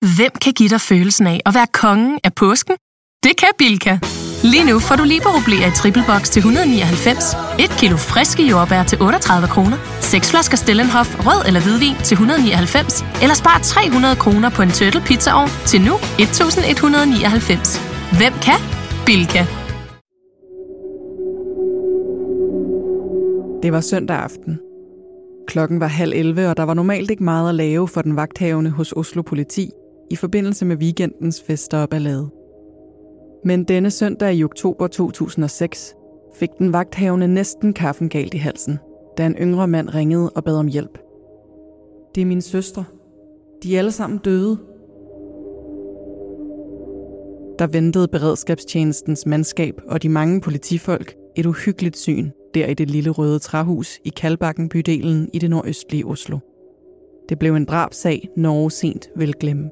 Hvem kan give dig følelsen af at være kongen af påsken? Det kan Bilka! Lige nu får du liberobleer i triple box til 199, et kilo friske jordbær til 38 kroner, seks flasker Stellenhof rød eller hvidvin til 199, eller spar 300 kroner på en turtle pizzaovn til nu 1199. Hvem kan? Bilka! Det var søndag aften. Klokken var halv 11, og der var normalt ikke meget at lave for den vagthavende hos Oslo Politi i forbindelse med weekendens fester og ballade. Men denne søndag i oktober 2006 fik den vagthavende næsten kaffen galt i halsen, da en yngre mand ringede og bad om hjælp. Det er mine søstre. De er alle sammen døde. Der ventede beredskabstjenestens mandskab og de mange politifolk et uhyggeligt syn der i det lille røde træhus i Kalbakken bydelen i det nordøstlige Oslo. Det blev en drabsag, Norge sent vil glemme.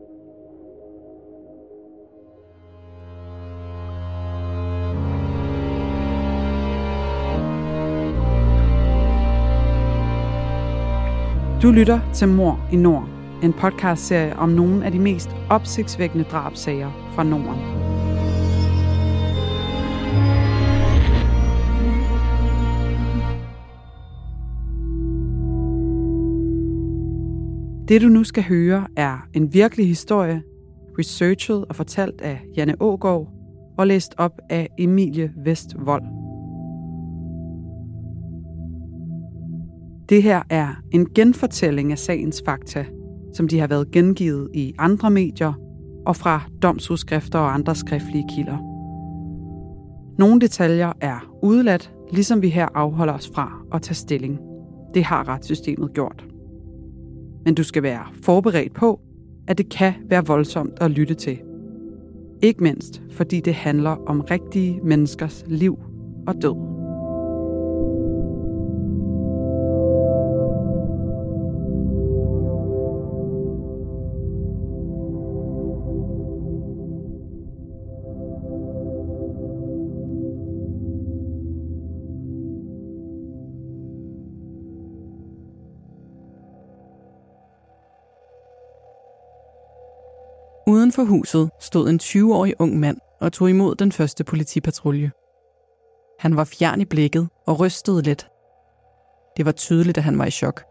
Du lytter til Mor i Nord, en podcastserie om nogle af de mest opsigtsvækkende drabsager fra Norden. Det du nu skal høre er en virkelig historie, researchet og fortalt af Janne Ågård og læst op af Emilie Vestvold. Det her er en genfortælling af sagens fakta, som de har været gengivet i andre medier og fra domsudskrifter og andre skriftlige kilder. Nogle detaljer er udeladt, ligesom vi her afholder os fra at tage stilling. Det har retssystemet gjort. Men du skal være forberedt på, at det kan være voldsomt at lytte til. Ikke mindst, fordi det handler om rigtige menneskers liv og død. Uden for huset stod en 20-årig ung mand og tog imod den første politipatrulje. Han var fjern i blikket og rystede lidt. Det var tydeligt, at han var i chok.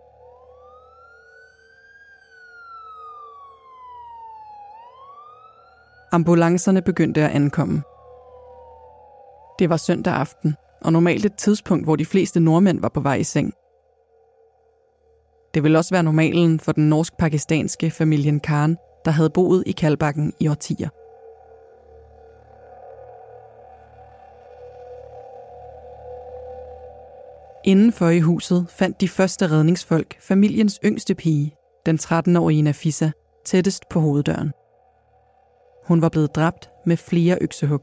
Ambulancerne begyndte at ankomme. Det var søndag aften, og normalt et tidspunkt, hvor de fleste nordmænd var på vej i seng. Det ville også være normalen for den norsk-pakistanske familien Khan, der havde boet i Kalbakken i årtier. Indenfor i huset fandt de første redningsfolk familiens yngste pige, den 13-årige Nafisa, tættest på hoveddøren. Hun var blevet dræbt med flere øksehug.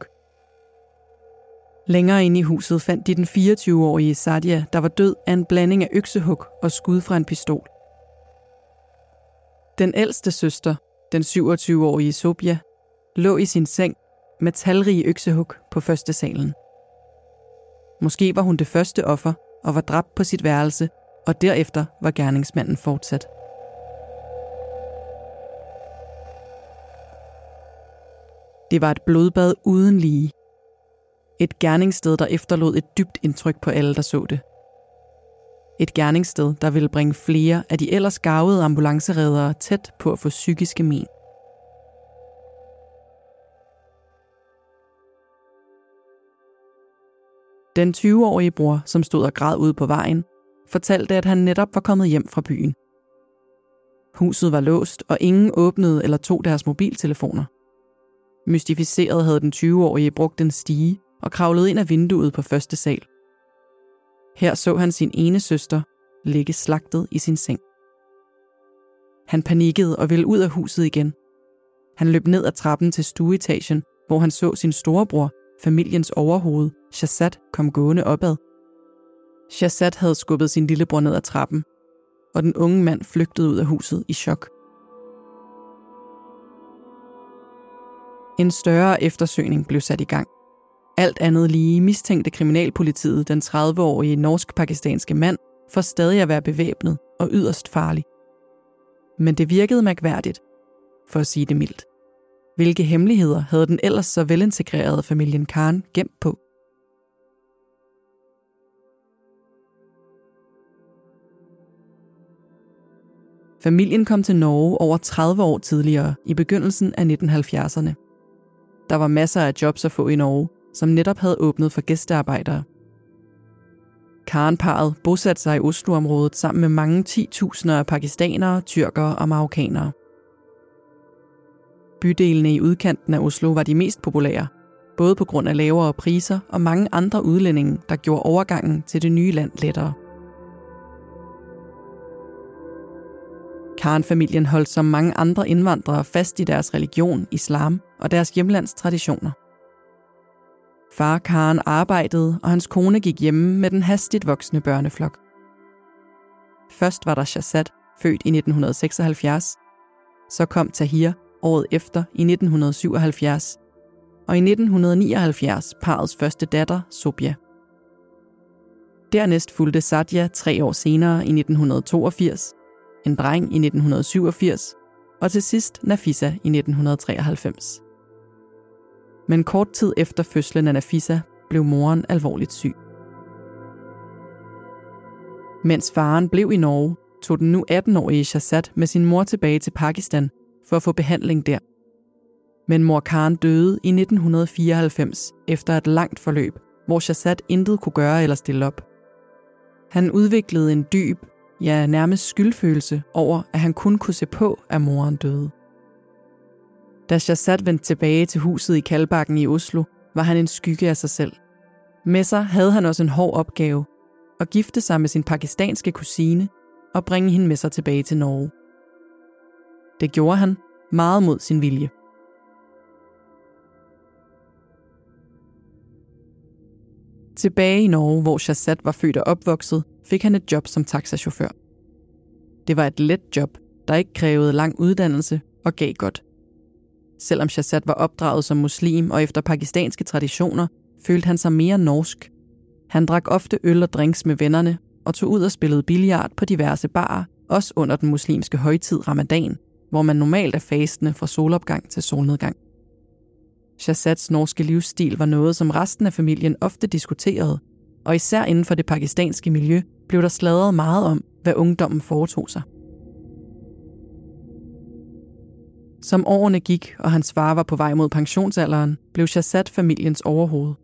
Længere inde i huset fandt de den 24-årige Sadia, der var død af en blanding af øksehug og skud fra en pistol. Den ældste søster, den 27-årige Sobia, lå i sin seng med talrige øksehug på første salen. Måske var hun det første offer og var dræbt på sit værelse, og derefter var gerningsmanden fortsat. Det var et blodbad uden lige. Et gerningssted, der efterlod et dybt indtryk på alle, der så det. Et gerningssted, der ville bringe flere af de ellers gavede ambulanceredere tæt på at få psykiske men. Den 20-årige bror, som stod og græd ude på vejen, fortalte, at han netop var kommet hjem fra byen. Huset var låst, og ingen åbnede eller tog deres mobiltelefoner. Mystificeret havde den 20-årige brugt en stige og kravlet ind af vinduet på første sal. Her så han sin ene søster ligge slagtet i sin seng. Han panikkede og ville ud af huset igen. Han løb ned ad trappen til stueetagen, hvor han så sin storebror, familiens overhoved, Shazad, kom gående opad. Shazad havde skubbet sin lillebror ned ad trappen, og den unge mand flygtede ud af huset i chok. En større eftersøgning blev sat i gang. Alt andet lige mistænkte kriminalpolitiet den 30-årige norsk-pakistanske mand for stadig at være bevæbnet og yderst farlig. Men det virkede mærkværdigt. for at sige det mildt. Hvilke hemmeligheder havde den ellers så velintegrerede familien Khan gemt på? Familien kom til Norge over 30 år tidligere, i begyndelsen af 1970'erne. Der var masser af jobs at få i Norge, som netop havde åbnet for gæstearbejdere. Karenparet bosatte sig i Oslo-området sammen med mange 10.000 af pakistanere, tyrkere og marokkanere. Bydelene i udkanten af Oslo var de mest populære, både på grund af lavere priser og mange andre udlændinge, der gjorde overgangen til det nye land lettere. Karen-familien holdt som mange andre indvandrere fast i deres religion, islam og deres hjemlands traditioner. Far Karen arbejdede, og hans kone gik hjemme med den hastigt voksende børneflok. Først var der Shazad, født i 1976. Så kom Tahir året efter i 1977. Og i 1979 parets første datter, Sobia. Dernæst fulgte Sadia tre år senere i 1982, en dreng i 1987 og til sidst Nafisa i 1993. Men kort tid efter fødslen af Nafisa blev moren alvorligt syg. Mens faren blev i Norge, tog den nu 18-årige Shazad med sin mor tilbage til Pakistan for at få behandling der. Men mor Karen døde i 1994 efter et langt forløb, hvor Shazad intet kunne gøre eller stille op. Han udviklede en dyb, ja nærmest skyldfølelse over, at han kun kunne se på, at moren døde. Da Shazad vendte tilbage til huset i Kalbakken i Oslo, var han en skygge af sig selv. Med sig havde han også en hård opgave, at gifte sig med sin pakistanske kusine og bringe hende med sig tilbage til Norge. Det gjorde han meget mod sin vilje. Tilbage i Norge, hvor Shazad var født og opvokset, fik han et job som taxachauffør. Det var et let job, der ikke krævede lang uddannelse og gav godt. Selvom Shazad var opdraget som muslim og efter pakistanske traditioner, følte han sig mere norsk. Han drak ofte øl og drinks med vennerne og tog ud og spillede billiard på diverse barer, også under den muslimske højtid Ramadan, hvor man normalt er fastende fra solopgang til solnedgang. Shazads norske livsstil var noget, som resten af familien ofte diskuterede, og især inden for det pakistanske miljø blev der sladret meget om, hvad ungdommen foretog sig. Som årene gik, og hans far var på vej mod pensionsalderen, blev Shazad familiens overhoved.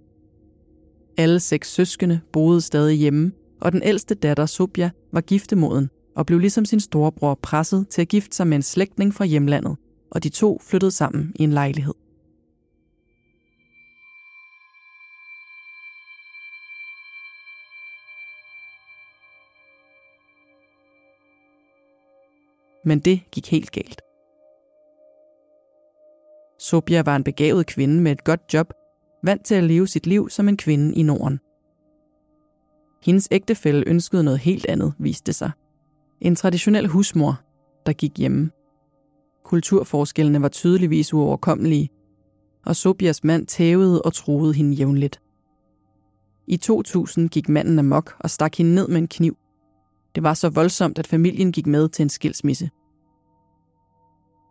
Alle seks søskende boede stadig hjemme, og den ældste datter, Sobia, var giftemoden og blev ligesom sin storebror presset til at gifte sig med en slægtning fra hjemlandet, og de to flyttede sammen i en lejlighed. Men det gik helt galt. Sobia var en begavet kvinde med et godt job, vant til at leve sit liv som en kvinde i Norden. Hendes ægtefælle ønskede noget helt andet, viste sig. En traditionel husmor, der gik hjemme. Kulturforskellene var tydeligvis uoverkommelige, og Sobias mand tævede og troede hende jævnligt. I 2000 gik manden amok og stak hende ned med en kniv. Det var så voldsomt, at familien gik med til en skilsmisse.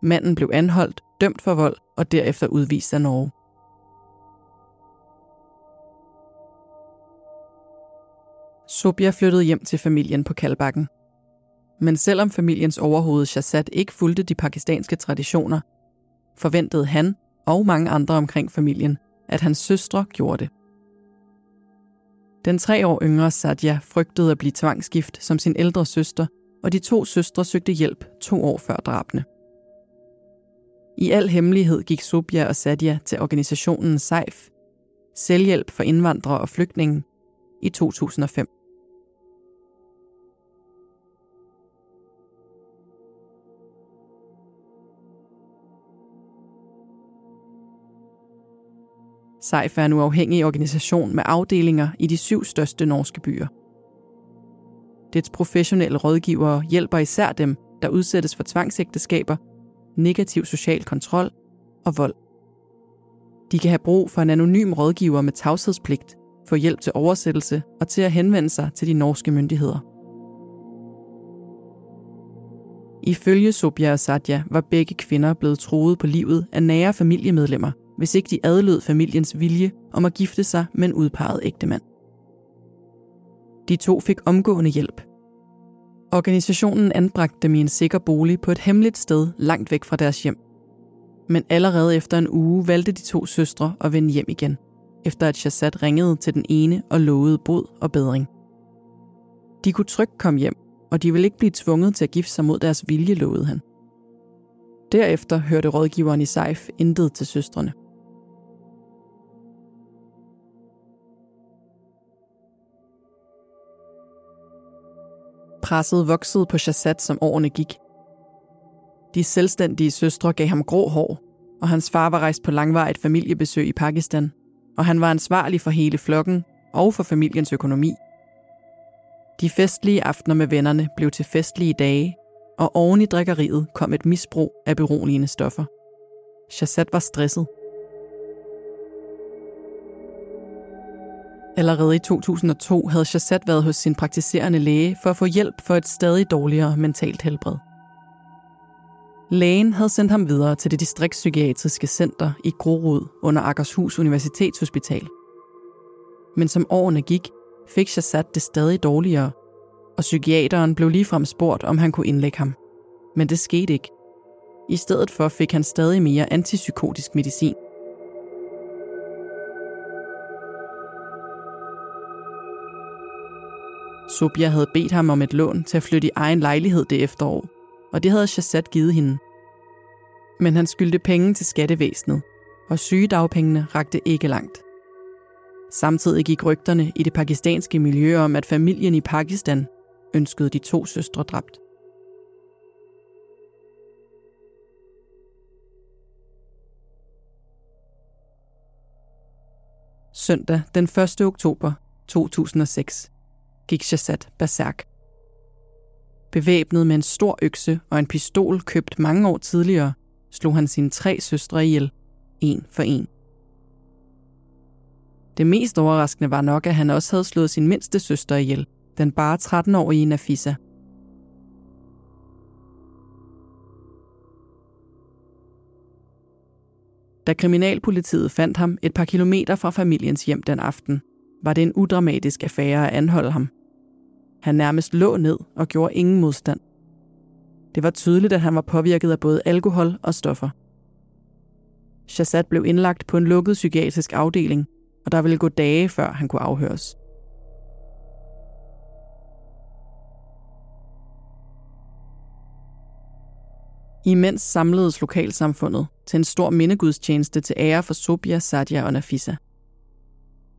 Manden blev anholdt, dømt for vold og derefter udvist af Norge. Sobia flyttede hjem til familien på Kalbakken. Men selvom familiens overhoved Shazad ikke fulgte de pakistanske traditioner, forventede han og mange andre omkring familien, at hans søstre gjorde det. Den tre år yngre Sadia frygtede at blive tvangsgift som sin ældre søster, og de to søstre søgte hjælp to år før drabene. I al hemmelighed gik Sobia og Sadia til organisationen SEIF, Selvhjælp for indvandrere og flygtninge, i 2005. SEIF er en uafhængig organisation med afdelinger i de syv største norske byer. Dets professionelle rådgivere hjælper især dem, der udsættes for tvangsægteskaber negativ social kontrol og vold. De kan have brug for en anonym rådgiver med tavshedspligt, få hjælp til oversættelse og til at henvende sig til de norske myndigheder. Ifølge Sobia og Satya var begge kvinder blevet troet på livet af nære familiemedlemmer, hvis ikke de adlød familiens vilje om at gifte sig med en udpeget ægtemand. De to fik omgående hjælp. Organisationen anbragte dem i en sikker bolig på et hemmeligt sted langt væk fra deres hjem. Men allerede efter en uge valgte de to søstre at vende hjem igen, efter at Shazad ringede til den ene og lovede bod og bedring. De kunne trygt komme hjem, og de ville ikke blive tvunget til at gifte sig mod deres vilje, lovede han. Derefter hørte rådgiveren i Seif intet til søstrene. Presset voksede på Shazad, som årene gik. De selvstændige søstre gav ham grå hår, og hans far var rejst på langvarigt familiebesøg i Pakistan, og han var ansvarlig for hele flokken og for familiens økonomi. De festlige aftener med vennerne blev til festlige dage, og oven i drikkeriet kom et misbrug af beroligende stoffer. Shazad var stresset. Allerede i 2002 havde Shazad været hos sin praktiserende læge for at få hjælp for et stadig dårligere mentalt helbred. Lægen havde sendt ham videre til det distriktspsykiatriske center i Grorud under Akershus Universitetshospital. Men som årene gik, fik Shazad det stadig dårligere, og psykiateren blev ligefrem spurgt, om han kunne indlægge ham. Men det skete ikke. I stedet for fik han stadig mere antipsykotisk medicin. Sobia havde bedt ham om et lån til at flytte i egen lejlighed det efterår, og det havde Shazad givet hende. Men han skyldte penge til skattevæsenet, og sygedagpengene rakte ikke langt. Samtidig gik rygterne i det pakistanske miljø om, at familien i Pakistan ønskede de to søstre dræbt. Søndag den 1. oktober 2006 gik Shazad berserk. Bevæbnet med en stor økse og en pistol købt mange år tidligere, slog han sine tre søstre ihjel, en for en. Det mest overraskende var nok, at han også havde slået sin mindste søster ihjel, den bare 13-årige Nafisa. Da kriminalpolitiet fandt ham et par kilometer fra familiens hjem den aften, var det en udramatisk affære at anholde ham. Han nærmest lå ned og gjorde ingen modstand. Det var tydeligt, at han var påvirket af både alkohol og stoffer. Shazad blev indlagt på en lukket psykiatrisk afdeling, og der ville gå dage, før han kunne afhøres. Imens samledes lokalsamfundet til en stor mindegudstjeneste til ære for Sobia, Sadia og Nafisa.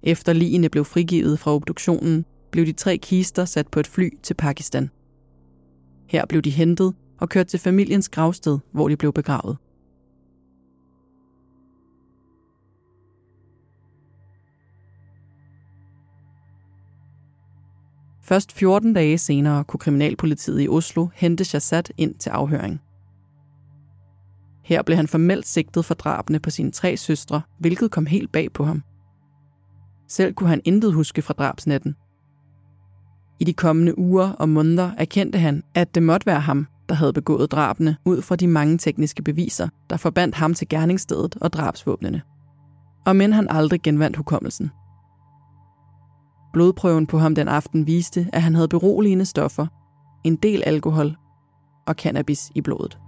Efter ligene blev frigivet fra obduktionen, blev de tre kister sat på et fly til Pakistan. Her blev de hentet og kørt til familiens gravsted, hvor de blev begravet. Først 14 dage senere kunne kriminalpolitiet i Oslo hente Shazad ind til afhøring. Her blev han formelt sigtet for drabene på sine tre søstre, hvilket kom helt bag på ham. Selv kunne han intet huske fra drabsnatten. I de kommende uger og måneder erkendte han, at det måtte være ham, der havde begået drabene ud fra de mange tekniske beviser, der forbandt ham til gerningsstedet og drabsvåbnene. Og men han aldrig genvandt hukommelsen. Blodprøven på ham den aften viste, at han havde beroligende stoffer, en del alkohol og cannabis i blodet.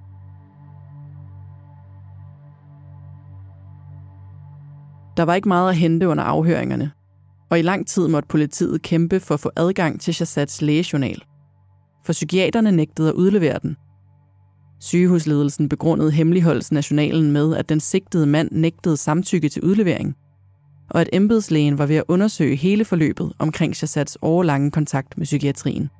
Der var ikke meget at hente under afhøringerne, og i lang tid måtte politiet kæmpe for at få adgang til Shazats lægejournal. For psykiaterne nægtede at udlevere den. Sygehusledelsen begrundede hemmeligholdelsen af journalen med, at den sigtede mand nægtede samtykke til udlevering, og at embedslægen var ved at undersøge hele forløbet omkring Shazats årlange kontakt med psykiatrien.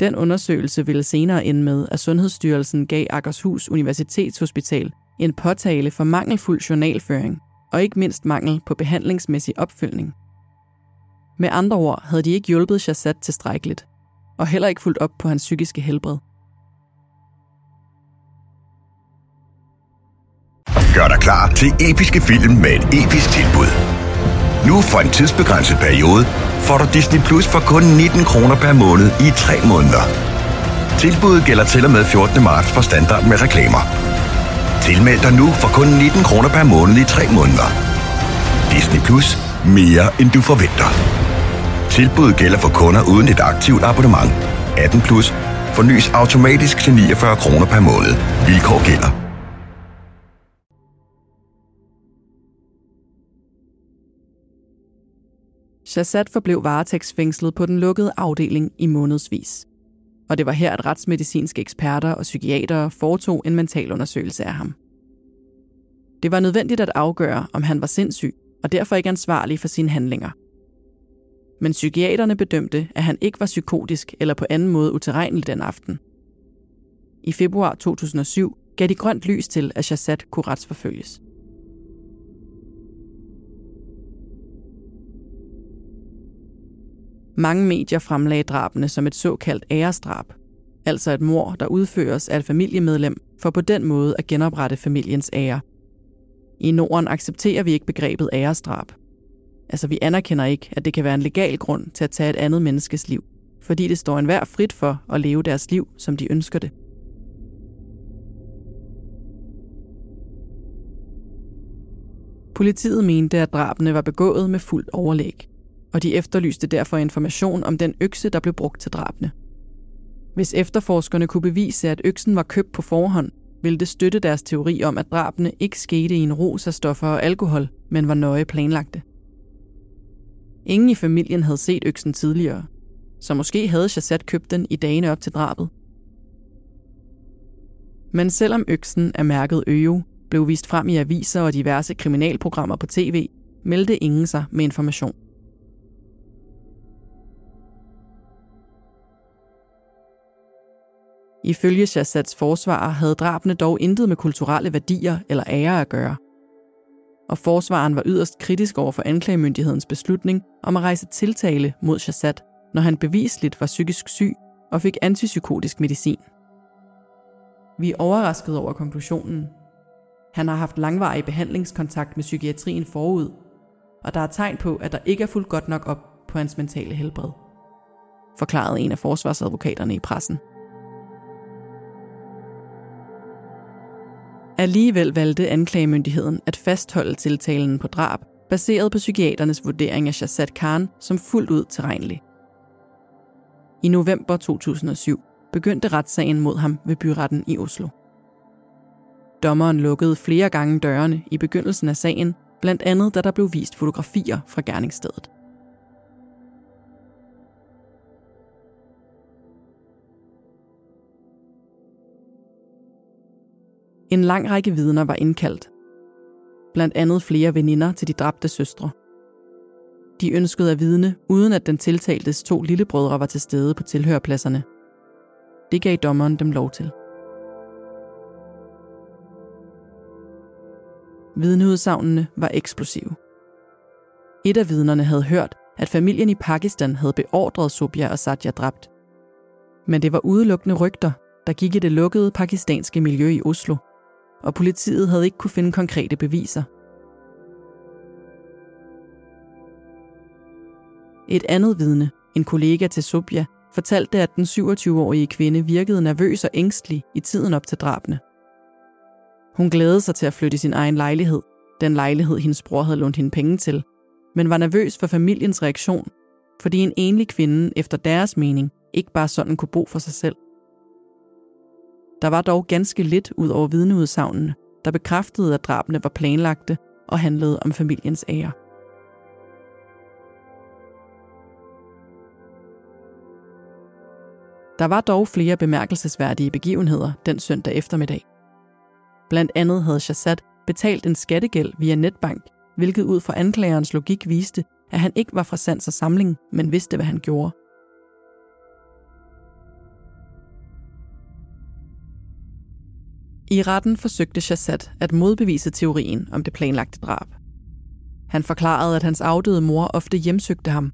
Den undersøgelse ville senere ende med, at Sundhedsstyrelsen gav Akershus Universitetshospital en påtale for mangelfuld journalføring og ikke mindst mangel på behandlingsmæssig opfølgning. Med andre ord havde de ikke hjulpet Shazad tilstrækkeligt, og heller ikke fulgt op på hans psykiske helbred. Gør dig klar til episke film med et episk tilbud. Nu for en tidsbegrænset periode får du Disney Plus for kun 19 kroner per måned i 3 måneder. Tilbuddet gælder til og med 14. marts for standard med reklamer. Tilmeld dig nu for kun 19 kroner per måned i 3 måneder. Disney Plus. Mere end du forventer. Tilbuddet gælder for kunder uden et aktivt abonnement. 18 plus. Fornyes automatisk til 49 kroner per måned. Vilkår gælder. Shazad forblev varetægtsfængslet på den lukkede afdeling i månedsvis. Og det var her, at retsmedicinske eksperter og psykiatere foretog en mentalundersøgelse af ham. Det var nødvendigt at afgøre, om han var sindssyg, og derfor ikke ansvarlig for sine handlinger. Men psykiaterne bedømte, at han ikke var psykotisk eller på anden måde uterrenelig den aften. I februar 2007 gav de grønt lys til, at Shazad kunne retsforfølges. Mange medier fremlagde drabene som et såkaldt æresdrab, altså et mor, der udføres af et familiemedlem for på den måde at genoprette familiens ære. I Norden accepterer vi ikke begrebet æresdrab. Altså vi anerkender ikke, at det kan være en legal grund til at tage et andet menneskes liv, fordi det står enhver frit for at leve deres liv, som de ønsker det. Politiet mente, at drabene var begået med fuldt overlæg og de efterlyste derfor information om den økse, der blev brugt til drabene. Hvis efterforskerne kunne bevise, at øksen var købt på forhånd, ville det støtte deres teori om, at drabene ikke skete i en ros af stoffer og alkohol, men var nøje planlagte. Ingen i familien havde set øksen tidligere, så måske havde Shazad købt den i dagene op til drabet. Men selvom øksen er mærket Øjo, blev vist frem i aviser og diverse kriminalprogrammer på tv, meldte ingen sig med information. Ifølge Shazats forsvarer havde drabene dog intet med kulturelle værdier eller ære at gøre. Og forsvaren var yderst kritisk over for anklagemyndighedens beslutning om at rejse tiltale mod Shazat, når han bevisligt var psykisk syg og fik antipsykotisk medicin. Vi er overrasket over konklusionen. Han har haft langvarig behandlingskontakt med psykiatrien forud, og der er tegn på, at der ikke er fuldt godt nok op på hans mentale helbred, forklarede en af forsvarsadvokaterne i pressen. Alligevel valgte anklagemyndigheden at fastholde tiltalen på drab, baseret på psykiaternes vurdering af Shazad Khan som fuldt ud tilregnelig. I november 2007 begyndte retssagen mod ham ved byretten i Oslo. Dommeren lukkede flere gange dørene i begyndelsen af sagen, blandt andet da der blev vist fotografier fra gerningsstedet. En lang række vidner var indkaldt. Blandt andet flere veninder til de dræbte søstre. De ønskede at vidne, uden at den tiltaltes to lillebrødre var til stede på tilhørpladserne. Det gav dommeren dem lov til. Vidneudsagnene var eksplosive. Et af vidnerne havde hørt, at familien i Pakistan havde beordret Sobia og Satya dræbt. Men det var udelukkende rygter, der gik i det lukkede pakistanske miljø i Oslo – og politiet havde ikke kunne finde konkrete beviser. Et andet vidne, en kollega til Subja, fortalte, at den 27-årige kvinde virkede nervøs og ængstelig i tiden op til drabene. Hun glædede sig til at flytte i sin egen lejlighed, den lejlighed hendes bror havde lånt hende penge til, men var nervøs for familiens reaktion, fordi en enlig kvinde efter deres mening ikke bare sådan kunne bo for sig selv. Der var dog ganske lidt ud over vidneudsagnene, der bekræftede, at drabene var planlagte og handlede om familiens ære. Der var dog flere bemærkelsesværdige begivenheder den søndag eftermiddag. Blandt andet havde Shazad betalt en skattegæld via netbank, hvilket ud fra anklagerens logik viste, at han ikke var fra sans og samling, men vidste, hvad han gjorde. I retten forsøgte Shazad at modbevise teorien om det planlagte drab. Han forklarede, at hans afdøde mor ofte hjemsøgte ham.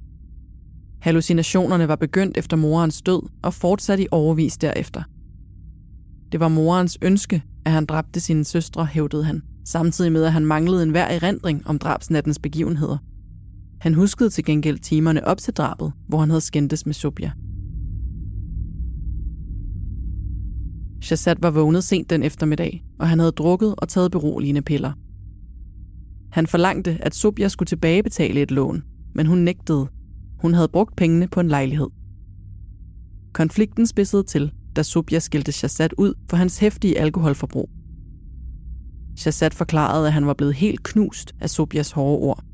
Hallucinationerne var begyndt efter morens død og fortsatte i overvis derefter. Det var morens ønske, at han dræbte sine søstre, hævdede han, samtidig med at han manglede enhver erindring om drabsnattens begivenheder. Han huskede til gengæld timerne op til drabet, hvor han havde skændtes med Subia. Shazad var vågnet sent den eftermiddag, og han havde drukket og taget beroligende piller. Han forlangte, at Subja skulle tilbagebetale et lån, men hun nægtede. Hun havde brugt pengene på en lejlighed. Konflikten spidsede til, da Subja skilte Shazad ud for hans hæftige alkoholforbrug. Shazad forklarede, at han var blevet helt knust af Subjas hårde ord.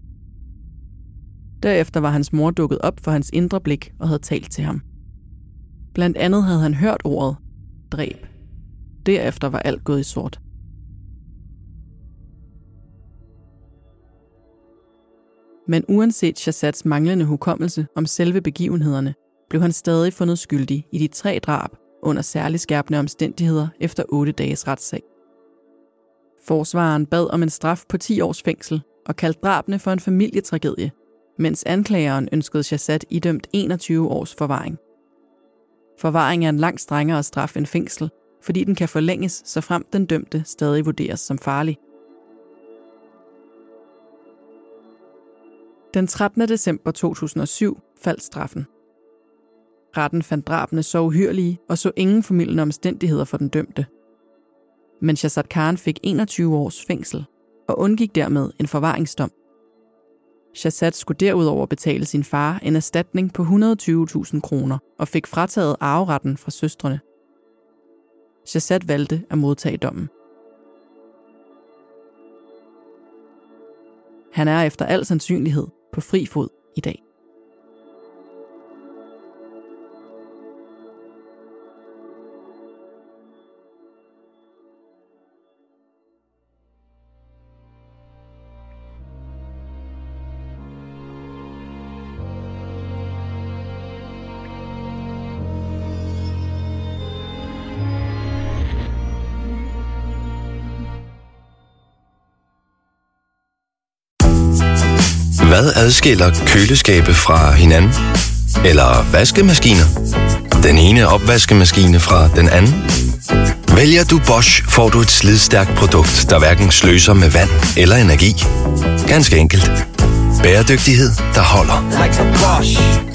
Derefter var hans mor dukket op for hans indre blik og havde talt til ham. Blandt andet havde han hørt ordet dræb. Derefter var alt gået i sort. Men uanset Shazads manglende hukommelse om selve begivenhederne, blev han stadig fundet skyldig i de tre drab under særlig skærpende omstændigheder efter otte dages retssag. Forsvaren bad om en straf på 10 års fængsel og kaldte drabene for en familietragedie, mens anklageren ønskede Shazad idømt 21 års forvaring. Forvaring er en langt strengere straf end fængsel, fordi den kan forlænges, så frem den dømte stadig vurderes som farlig. Den 13. december 2007 faldt straffen. Retten fandt drabene så uhyrlige og så ingen formidlende omstændigheder for den dømte. Men Shazad Khan fik 21 års fængsel og undgik dermed en forvaringsdom. Shazad skulle derudover betale sin far en erstatning på 120.000 kroner og fik frataget arveretten fra søstrene. Shazad valgte at modtage dommen. Han er efter al sandsynlighed på fri fod i dag. Hvad adskiller køleskabe fra hinanden? Eller vaskemaskiner? Den ene opvaskemaskine fra den anden? Vælger du Bosch, får du et slidstærkt produkt, der hverken sløser med vand eller energi. Ganske enkelt. Bæredygtighed, der holder. Like a Bosch.